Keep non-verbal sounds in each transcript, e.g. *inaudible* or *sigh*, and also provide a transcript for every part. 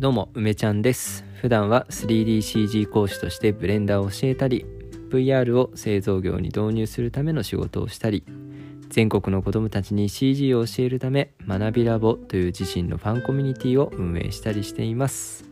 どうも、梅ちゃんです。普段は 3DCG 講師としてブレンダーを教えたり、VR を製造業に導入するための仕事をしたり、全国の子どもたちに CG を教えるため、学びラボという自身のファンコミュニティを運営したりしています。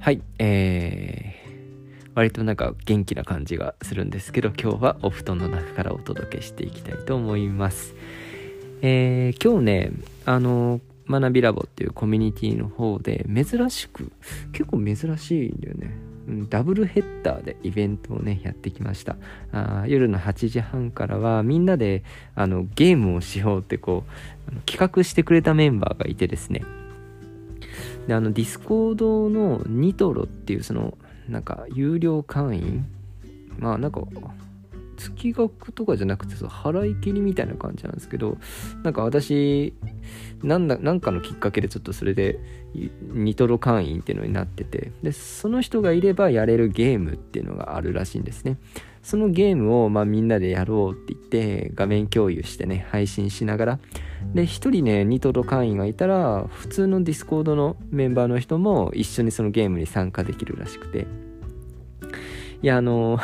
はい、えー、割となんか元気な感じがするんですけど、今日はお布団の中からお届けしていきたいと思います。えー、今日ね、あの学びラボっていうコミュニティの方で珍しく結構珍しいんだよね、うん、ダブルヘッダーでイベントをねやってきました。あ夜の8時半からはみんなであのゲームをしようってこう企画してくれたメンバーがいてですね。であのディスコードのニトロっていうそのなんか有料会員？まあなんか月額とかじゃなくてそ払い切りみたいな感じなんですけどなんか私なんだなんかのきっかけでちょっとそれでニトロ会員っていうのになっててでその人がいればやれるゲームっていうのがあるらしいんですね。そのゲームをまあみんなでやろうって言って画面共有してね配信しながら。で1人ねニトロ会員がいたら普通のディスコードのメンバーの人も一緒にそのゲームに参加できるらしくて。いやあの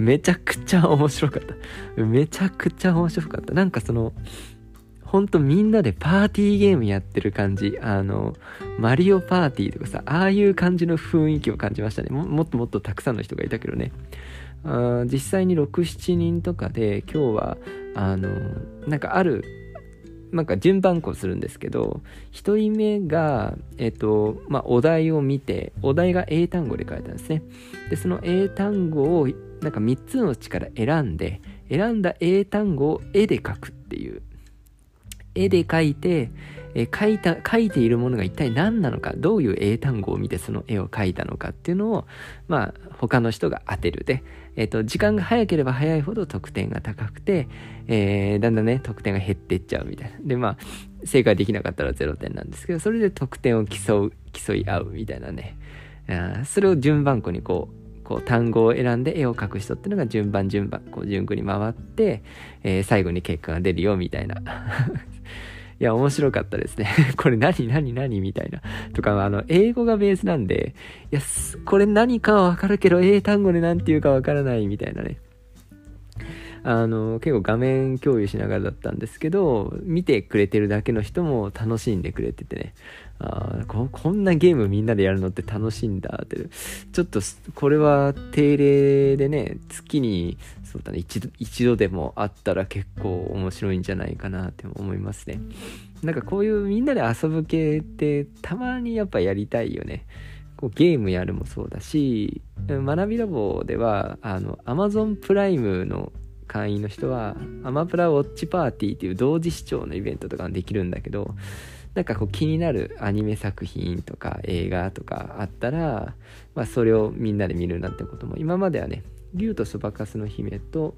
めちゃくちゃ面白かった。めちゃくちゃ面白かった。なんかそのほんとみんなでパーティーゲームやってる感じ。あのマリオパーティーとかさああいう感じの雰囲気を感じましたね。もっともっとたくさんの人がいたけどね。あ実際に67人とかで今日はあのなんかあるなんか順番こうするんですけど1人目が、えっとまあ、お題を見てお題が英単語で書いたんですね。でその英単語をなんか3つのうちから選んで選んだ英単語を絵で描くっていう。絵で描いて、え描いた描いているものが一体何なのかどういう英単語を見てその絵を描いたのかっていうのをまあ他の人が当てる。で、えーと、時間が早ければ早いほど得点が高くて、えー、だんだんね得点が減ってっちゃうみたいな。でまあ正解できなかったら0点なんですけどそれで得点を競う競い合うみたいなね。あそれを順番こにこうこう単語を選んで絵を描く人っていうのが順番順番こう順繰り回って、えー、最後に結果が出るよみたいな。いや、面白かったですね。*laughs* これ何何何？みたいな。とか、あの、英語がベースなんで、いや、これ何かはわかるけど、英単語で何て言うかわからないみたいなね。あの、結構画面共有しながらだったんですけど、見てくれてるだけの人も楽しんでくれててね。あここんなゲームみんなでやるのって楽しいんだって。ちょっと、これは定例でね、月に、そうだね一度、一度でもあったら結構面白いんじゃないかなって思いますね。なんかこういうみんなで遊ぶ系ってたまにやっぱやりたいよね。こうゲームやるもそうだし、学びラボでは、あの、Amazon プライムの会員の人は、アマプラウォッチパーティーっていう同時視聴のイベントとかできるんだけど、なんかこう気になるアニメ作品とか映画とかあったら、まあそれをみんなで見るなんてことも今まではね、竜とそばかすの姫と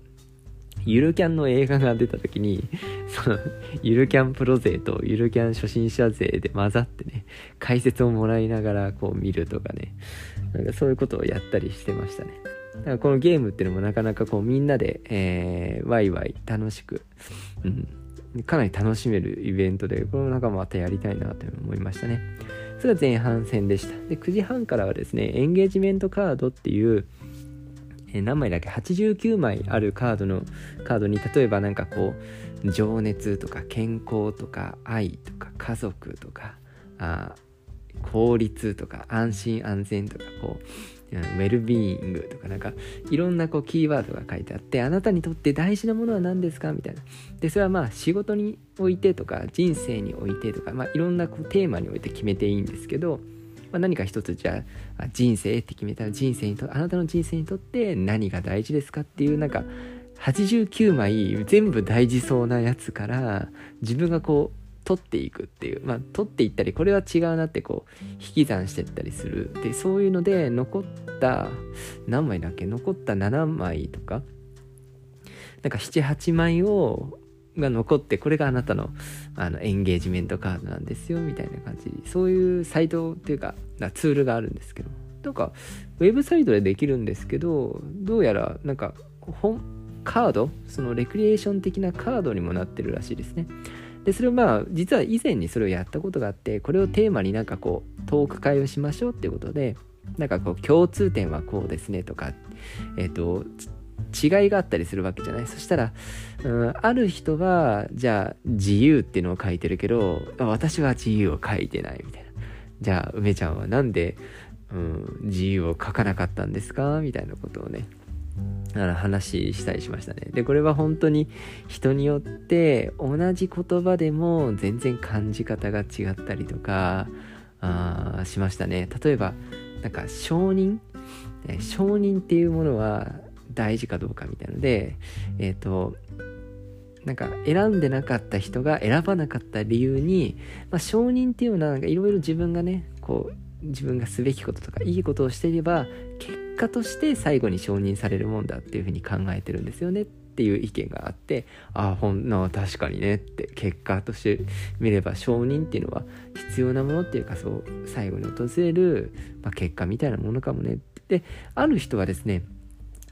ゆるキャンの映画が出た時にそのゆるキャンプロ勢とゆるキャン初心者勢で混ざってね解説をもらいながらこう見るとかね。なんかそういうことをやったりしてましたね。だからこのゲームっていうのもなかなかこうみんなで、えー、ワイワイ楽しく、うん、かなり楽しめるイベントでこれもまたやりたいなと思いましたね。それが前半戦でした。で9時半からはですねエンゲージメントカードっていう何枚だっけ？89枚あるカードのカードに例えばなんかこう情熱とか健康とか愛とか家族とかあ効率とか安心安全とかこうウェルビーイングとかなんかいろんなこうキーワードが書いてあってあなたにとって大事なものは何ですか？みたいな。でそれはまあ仕事においてとか人生においてとか、まあ、いろんなこうテーマにおいて決めていいんですけどまあ、何か一つじゃあ人生って決めたら人生にとあなたの人生にとって何が大事ですかっていうなんか89枚全部大事そうなやつから自分がこう取っていくっていう。まあ取っていったりこれは違うなってこう引き算していったりする。でそういうので残った何枚だっけ？残った7枚とか？なんか78枚をが残ってこれがあなたのあのエンゲージメントカードなんですよみたいな感じ。そういうサイトっていうかツールがあるんですけど。なんかウェブサイトでできるんですけどどうやらなんか本カード？そのレクリエーション的なカードにもなってるらしいですね。でそれをまあ実は以前にそれをやったことがあってこれをテーマになんかこうトーク会をしましょうっていうことでなんかこう共通点はこうですねとかえっ、ー、と違いがあったりするわけじゃないそしたら、うん、ある人はじゃあ自由っていうのを書いてるけど私は自由を書いてないみたいなじゃあ梅ちゃんは何で、うん、自由を書かなかったんですか？みたいなことをね話したりしましたね。で、これは本当に人によって同じ言葉でも全然感じ方が違ったりとかあしましたね。例えば、なんか承認？承認っていうものは大事かどうかみたいので、えっ、ー、と、なんか選んでなかった人が選ばなかった理由に、まあ、承認っていうのはなんかいろいろ自分がねこう自分がすべきこととかいいことをしていれば結果として最後に承認されるもんだっていうふうに考えてるんですよねっていう意見があってああほんの確かにねって結果として見れば承認っていうのは必要なものっていうかそう最後に訪れる、まあ、結果みたいなものかもねである人はですね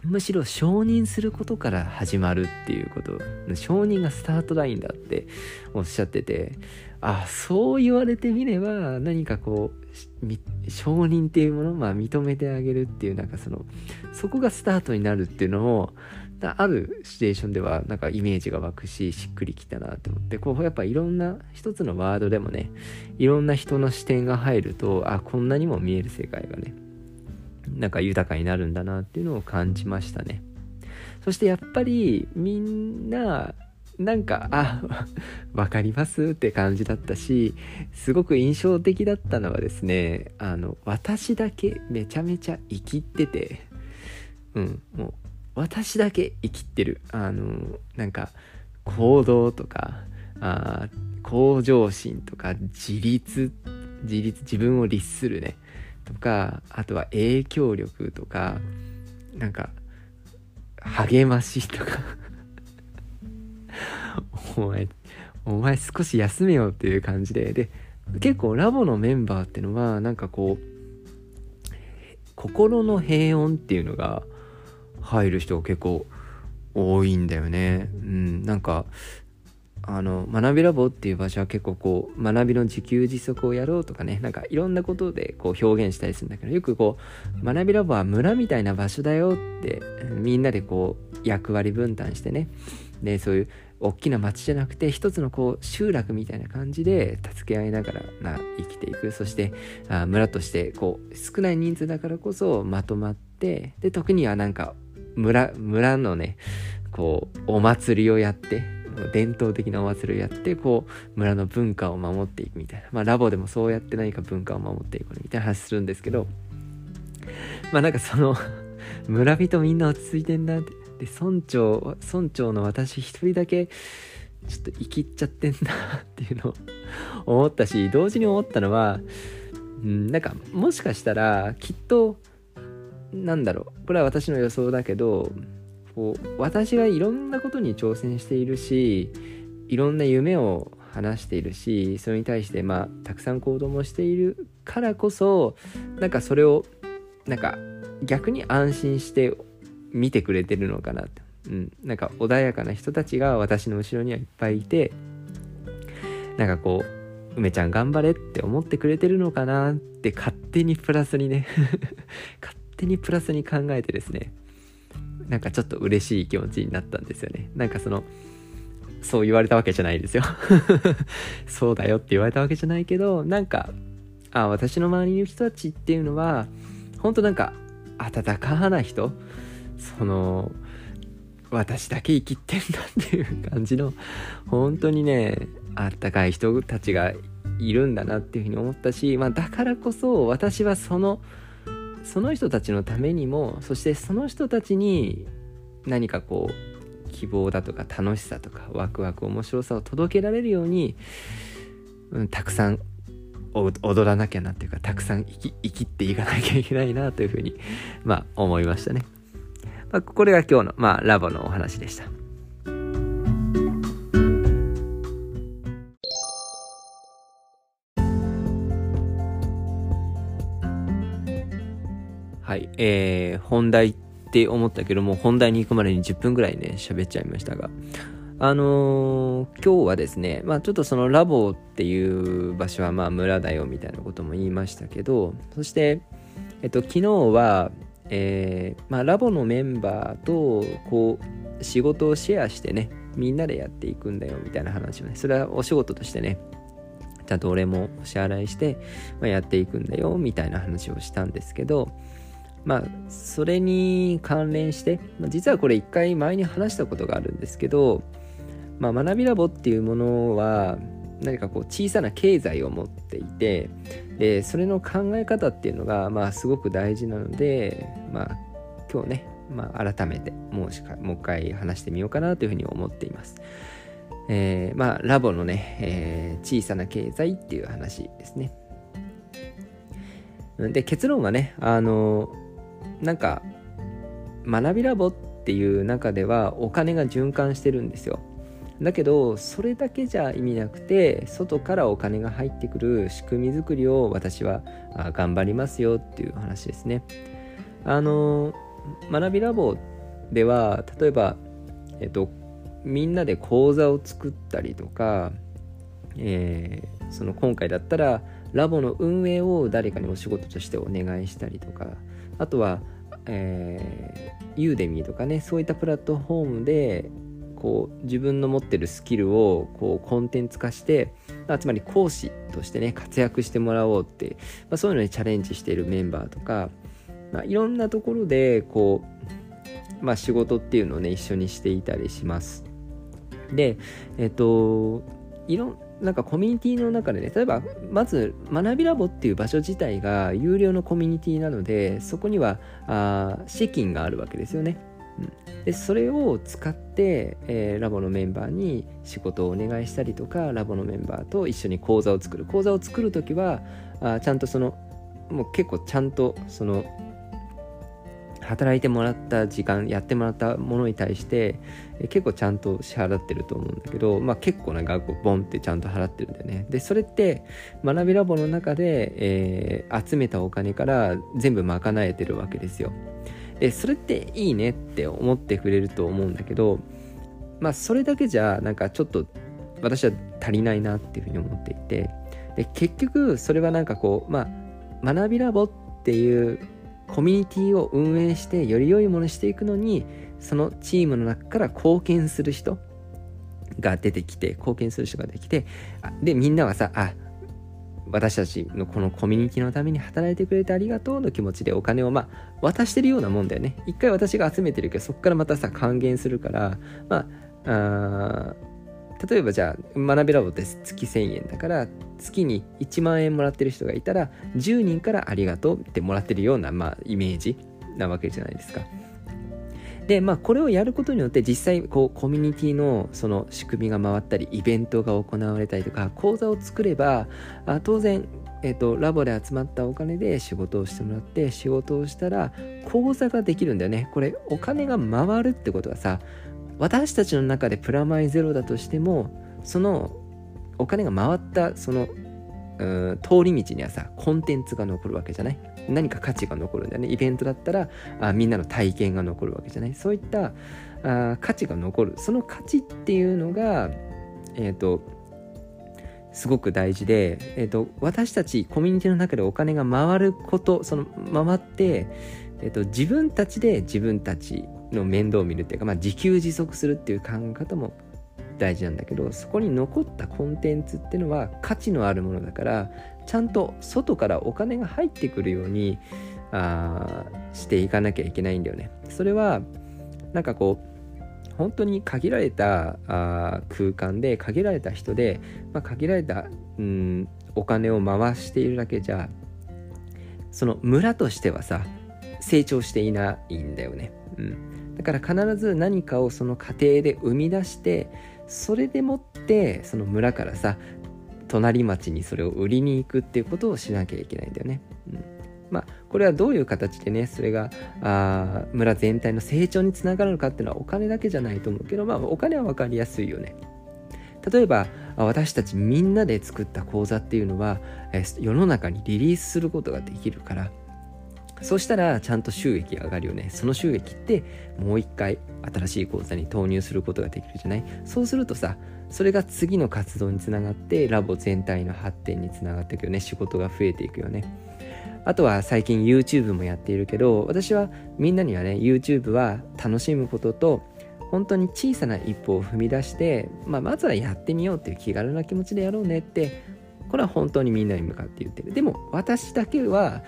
むしろ承認することから始まるっていうこと承認がスタートラインだっておっしゃっててあそう言われてみれば何かこう承認っていうものをまあ認めてあげるっていうなんかそのそこがスタートになるっていうのをあるシチュエーションではなんかイメージが湧くししっくりきたなと思ってこうやっぱいろんな一つのワードでもねいろんな人の視点が入るとあこんなにも見える世界がねなんか豊かになるんだなっていうのを感じましたね。そしてやっぱりみんななんかあ *laughs* わかりますって感じだったしすごく印象的だったのはですねあの私だけめちゃめちゃ生きっててうんもう私だけ生きってる。あのなんか行動とかあ向上心とか自立自立自分を律するね。とかあとは影響力とかなんか励ましとか *laughs* お前お前少し休めよっていう感じでで結構ラボのメンバーってのはなんかこう心の平穏っていうのが入る人が結構多いんだよね。うん、なんかあの学びラボっていう場所は結構こう学びの自給自足をやろうとかねなんかいろんなことでこう表現したりするんだけどよくこう学びラボは村みたいな場所だよってみんなでこう役割分担してね。でそういう大きな町じゃなくて一つのこう集落みたいな感じで助け合いながら、まあ、生きていく。そしてあ村としてこう少ない人数だからこそまとまってで時にはなんか村村のねこうお祭りをやって伝統的なお祭りをやってこう村の文化を守っていくみたいな。まあラボでもそうやって何か文化を守っていくみたいな話するんですけど。まあなんかその *laughs* 村人みんな落ち着いてんなって。で村長村長の私一人だけちょっと生きっちゃってんなっていうのを思ったし同時に思ったのは、うん、なんかもしかしたらきっとなんだろう。これは私の予想だけどこう私がいろんなことに挑戦しているしいろんな夢を話しているしそれに対してまあたくさん行動もしているからこそなんかそれをなんか逆に安心して見てくれてるのかなって、うん、なんか穏やかな人たちが私の後ろにはいっぱいいてなんかこう梅ちゃん頑張れって思ってくれてるのかなって勝手にプラスにね *laughs* 勝手にプラスに考えてですねなんかちょっと嬉しい気持ちになったんですよね。なんかそのそう言われたわけじゃないですよ。*laughs* そうだよって言われたわけじゃないけどなんかあ私の周りの人たちっていうのは本当なんか温かな人。その私だけ生きてんだっていう感じの本当にねあったかい人たちがいるんだなっていうふうに思ったし、まあ、だからこそ私はそのその人たちのためにもそしてその人たちに何かこう希望だとか楽しさとかワクワク面白さを届けられるように、うん、たくさん踊らなきゃなっていうかたくさん生き生きていかなきゃいけないなというふうにまあ思いましたね。まあ、これが今日の、まあ、ラボのお話でした。はい、えー、本題って思ったけども、本題に行くまでに10分ぐらいね、喋っちゃいましたが、あのー、今日はですね、まあ、ちょっとそのラボっていう場所はまあ村だよみたいなことも言いましたけどそして、えっと、昨日は、えーまあ、ラボのメンバーとこう仕事をシェアしてねみんなでやっていくんだよみたいな話をねそれはお仕事としてねちゃんと俺もお支払いして、まあ、やっていくんだよみたいな話をしたんですけどまあそれに関連して、まあ、実はこれ一回前に話したことがあるんですけど、まあ、学びラボっていうものは何かこう小さな経済を持っていてでそれの考え方っていうのがまあすごく大事なのでまあ今日ね、まあ、改めてもうしかもう一回話してみようかなというふうに思っています。えー、まあラボのね、えー、小さな経済っていう話ですね。で結論はねあのなんか学びラボっていう中ではお金が循環してるんですよ。だけどそれだけじゃ意味なくて外からお金が入ってくる仕組み作りを私は頑張りますよっていう話ですね。あの学びラボでは例えば、えっと、みんなで講座を作ったりとか、えー、その今回だったらラボの運営を誰かにお仕事としてお願いしたりとかあとは、えー、ユーデミーとかねそういったプラットフォームでこう自分の持ってるスキルをこうコンテンツ化して、つまり講師としてね活躍してもらおうって、まあ、そういうのにチャレンジしているメンバーとか、まあ、いろんなところでこう、まあ、仕事っていうのをね一緒にしていたりします。で、えっと、いろなんかコミュニティの中でね、例えば、まず、学びラボっていう場所自体が有料のコミュニティなので、そこにはあ資金があるわけですよね。うん、でそれを使って、えー、ラボのメンバーに仕事をお願いしたりとかラボのメンバーと一緒に講座を作る講座を作る時はあちゃんとそのもう結構ちゃんとその働いてもらった時間やってもらったものに対して結構ちゃんと支払ってると思うんだけど、まあ、結構な額をボンってちゃんと払ってるんだよね。でそれって学びラボの中で、えー、集めたお金から全部賄えてるわけですよ。でそれっていいねって思ってくれると思うんだけどまあそれだけじゃなんかちょっと私は足りないなっていうふうに思っていて。で結局それはなんかこうまあ学びラボっていうコミュニティを運営してより良いものにしていくのにそのチームの中から貢献する人が出てきて貢献する人ができてでみんなはさあ私たちのこのコミュニティのために働いてくれてありがとうの気持ちでお金をまあ渡してるようなもんだよね。一回私が集めてるけどそこからまたさ還元するからまああ例えばじゃあ学びラボって月1000円だから月に1万円もらってる人がいたら10人からありがとうってもらってるような、まあ、イメージなわけじゃないですか。でまあこれをやることによって実際こうコミュニティのその仕組みが回ったりイベントが行われたりとか講座を作ればあ当然えーと、ラボで集まったお金で仕事をしてもらって仕事をしたら講座ができるんだよねこれお金が回るってことはさ私たちの中でプラマイゼロだとしてもそのお金が回ったその通り道にはさコンテンツが残るわけじゃない？何か価値が残るんだよね。イベントだったらあみんなの体験が残るわけじゃない？そういったあ価値が残る。その価値っていうのがえっ、ー、とすごく大事で、えーと、私たちコミュニティの中でお金が回ることその回って、えーと自分たちで自分たちの面倒を見るっていうか、まあ、自給自足するっていう考え方も大事なんだけどそこに残ったコンテンツっていうのは価値のあるものだからちゃんと外からお金が入ってくるようにあしていかなきゃいけないんだよね。それはなんかこう本当に限られたあ空間で限られた人で、まあ、限られた、うん、お金を回しているだけじゃその村としてはさ成長していないんだよね。うん、だから必ず何かをその過程で生み出してそれでもってその村からさ隣町にそれを売りに行くっていうことをしなきゃいけないんだよね。うんまあ、これはどういう形でね、それがあ村全体の成長につながるのかっていうのはお金だけじゃないと思うけど、まあ、お金は分かりやすいよね。例えば、私たちみんなで作った講座っていうのは、世の中にリリースすることができるから、そうしたらちゃんと収益上がるよね。その収益ってもう一回新しい口座に投入することができるじゃない？そうするとさそれが次の活動につながってラボ全体の発展につながっていくよね。仕事が増えていくよね。あとは最近 YouTube もやっているけど私はみんなにはね YouTube は楽しむことと本当に小さな一歩を踏み出して、まあ、まずはやってみようっていう気軽な気持ちでやろうねってこれは本当にみんなに向かって言ってる。でも私だけは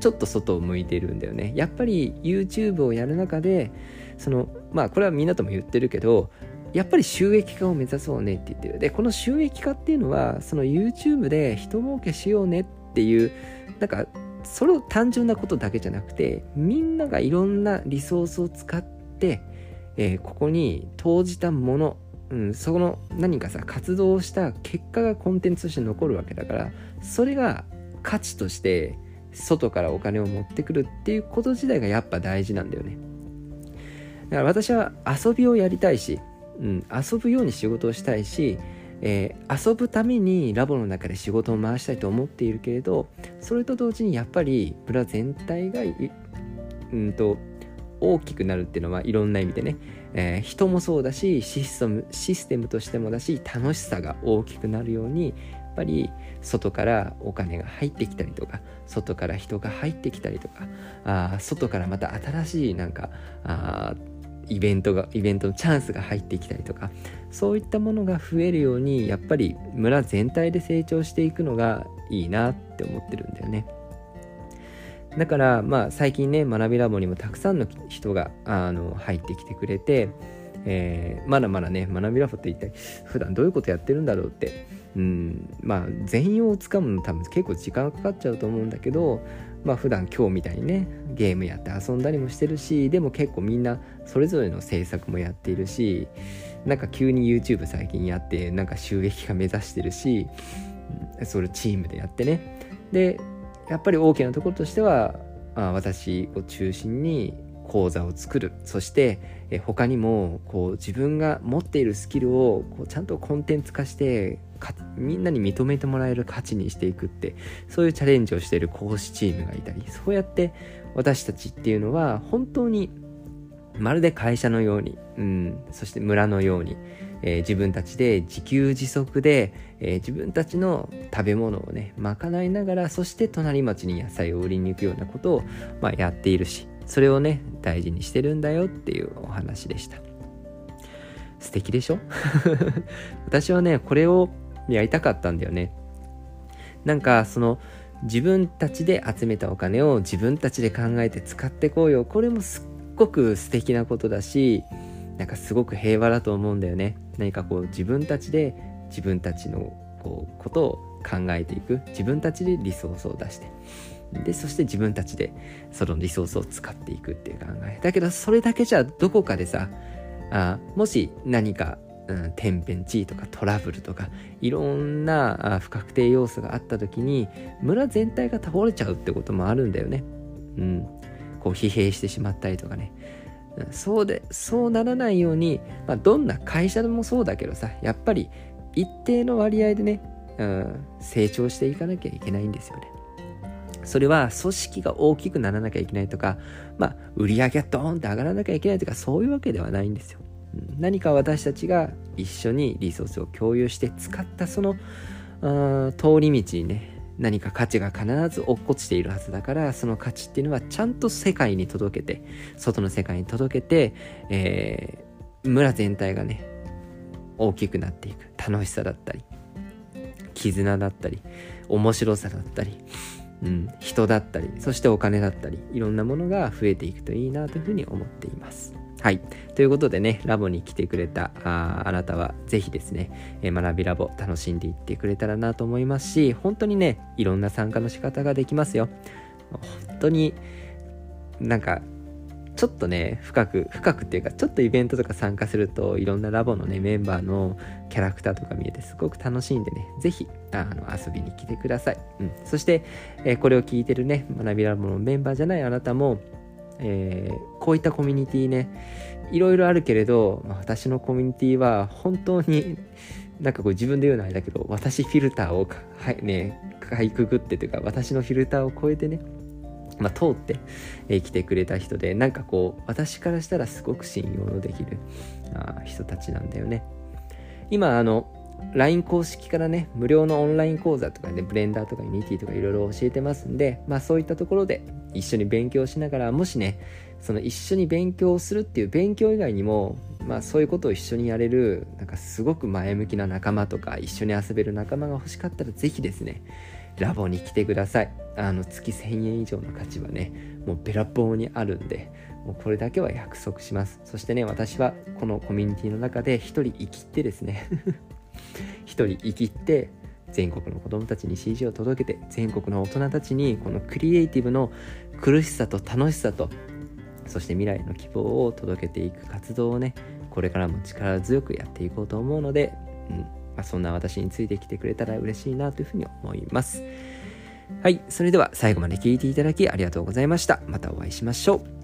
ちょっと外を向いてるんだよね。やっぱり YouTube をやる中でそのまあこれはみんなとも言ってるけどやっぱり収益化を目指そうねって言ってる。でこの収益化っていうのはその YouTube で人儲けしようねっていうなんかそれを単純なことだけじゃなくてみんながいろんなリソースを使って、えー、ここに投じたもの、うん、その何かさ活動した結果がコンテンツとして残るわけだからそれが価値として外からお金を持ってくるっていうこと自体がやっぱ大事なんだよね。だから私は遊びをやりたいし、うん、遊ぶように仕事をしたいしえー、遊ぶためにラボの中で仕事を回したいと思っているけれどそれと同時にやっぱり村全体がうんと大きくなるっていうのはいろんな意味でね、えー、人もそうだしシステムシステムとしてもだし楽しさが大きくなるようにぱり外からお金が入ってきたりとか外から人が入ってきたりとかあ外からまた新しいなんかあイベントがイベントのチャンスが入ってきたりとかそういったものが増えるようにやっぱり村全体で成長していくのがいいなって思ってるんだよね。だからまあ最近ね学びラボにもたくさんの人があの入ってきてくれて、えー、まだまだね学びラボって一体普段どういうことやってるんだろうってうん。まあ全容をつかむの多分結構時間かかっちゃうと思うんだけどまあ普段今日みたいにねゲームやって遊んだりもしてるしでも結構みんなそれぞれの制作もやっているしなんか急に YouTube 最近やってなんか収益化目指してるしそれチームでやってね。でやっぱり大きなところとしてはあ私を中心に講座を作る。そして他にもこう自分が持っているスキルをこうちゃんとコンテンツ化してみんなに認めてもらえる価値にしていくってそういうチャレンジをしている講師チームがいたりそうやって私たちっていうのは本当にまるで会社のように、うん、そして村のように、えー、自分たちで自給自足で、えー、自分たちの食べ物をね賄いながらそして隣町に野菜を売りに行くようなことを、まあ、やっているしそれをね大事にしてるんだよっていうお話でした。素敵でしょ？*laughs* 私はねこれをやりたかったんだよね。なんかその自分たちで集めたお金を自分たちで考えて使ってこうよ。これもすっごく素敵なことだしなんかすごく平和だと思うんだよね。何かこう自分たちで自分たちのこうことを考えていく。自分たちでリソースを出して。でそして自分たちでそのリソースを使っていくっていう考えだけどそれだけじゃどこかでさあもし何かうん、天変地異とかトラブルとかいろんな不確定要素があった時に村全体が倒れちゃうってこともあるんだよね。うん、こう疲弊してしまったりとかね。そうでそうならないように、まあ、どんな会社でもそうだけどさやっぱり一定の割合でね、うん、成長していかなきゃいけないんですよね。それは組織が大きくならなきゃいけないとか、まあ、売り上げがドーンって上がらなきゃいけないとかそういうわけではないんですよ。何か私たちが一緒にリソースを共有して使ったその通り道にね何か価値が必ず落っこちているはずだからその価値っていうのはちゃんと世界に届けて外の世界に届けて、えー、村全体がね大きくなっていく楽しさだったり絆だったり面白さだったり、うん、人だったりそしてお金だったりいろんなものが増えていくといいなというふうに思っています。はい。ということでね、ラボに来てくれたああなたは、ぜひですね、えー、学びラボ楽しんでいってくれたらなと思いますし、本当にね、いろんな参加の仕方ができますよ。本当になんか、ちょっとね、深く、深くっていうか、ちょっとイベントとか参加すると、いろんなラボのね、メンバーのキャラクターとか見えて、すごく楽しいんでね、ぜひ、あの、遊びに来てください。うん。そして、えー、これを聞いてるね、学びラボのメンバーじゃないあなたも、えー、こういったコミュニティねいろいろあるけれど、まあ、私のコミュニティは本当に *laughs* なんかこう自分で言うのはあれだけど私フィルターをはいねかいくぐってというか私のフィルターを超えてねまあ、通ってえ来てくれた人でなんかこう私からしたらすごく信用のできるあ人たちなんだよね。今あの LINE 公式からね無料のオンライン講座とかねブレンダーとか Unity とかいろいろ教えてますんでまあそういったところで一緒に勉強しながらもしねその一緒に勉強するっていう勉強以外にもまあそういうことを一緒にやれるなんかすごく前向きな仲間とか一緒に遊べる仲間が欲しかったら是非ですねラボに来てください。あの月1000円以上の価値はねもうべらぼうにあるんでもうこれだけは約束します。そしてね私はこのコミュニティの中で一人生きってですね *laughs* 一人生きって全国の子供たちに CG を届けて全国の大人たちにこのクリエイティブの苦しさと楽しさとそして未来の希望を届けていく活動をねこれからも力強くやっていこうと思うので、うんまあ、そんな私についてきてくれたら嬉しいなというふうに思います。はいそれでは最後まで聴いていただきありがとうございました。またお会いしましょう。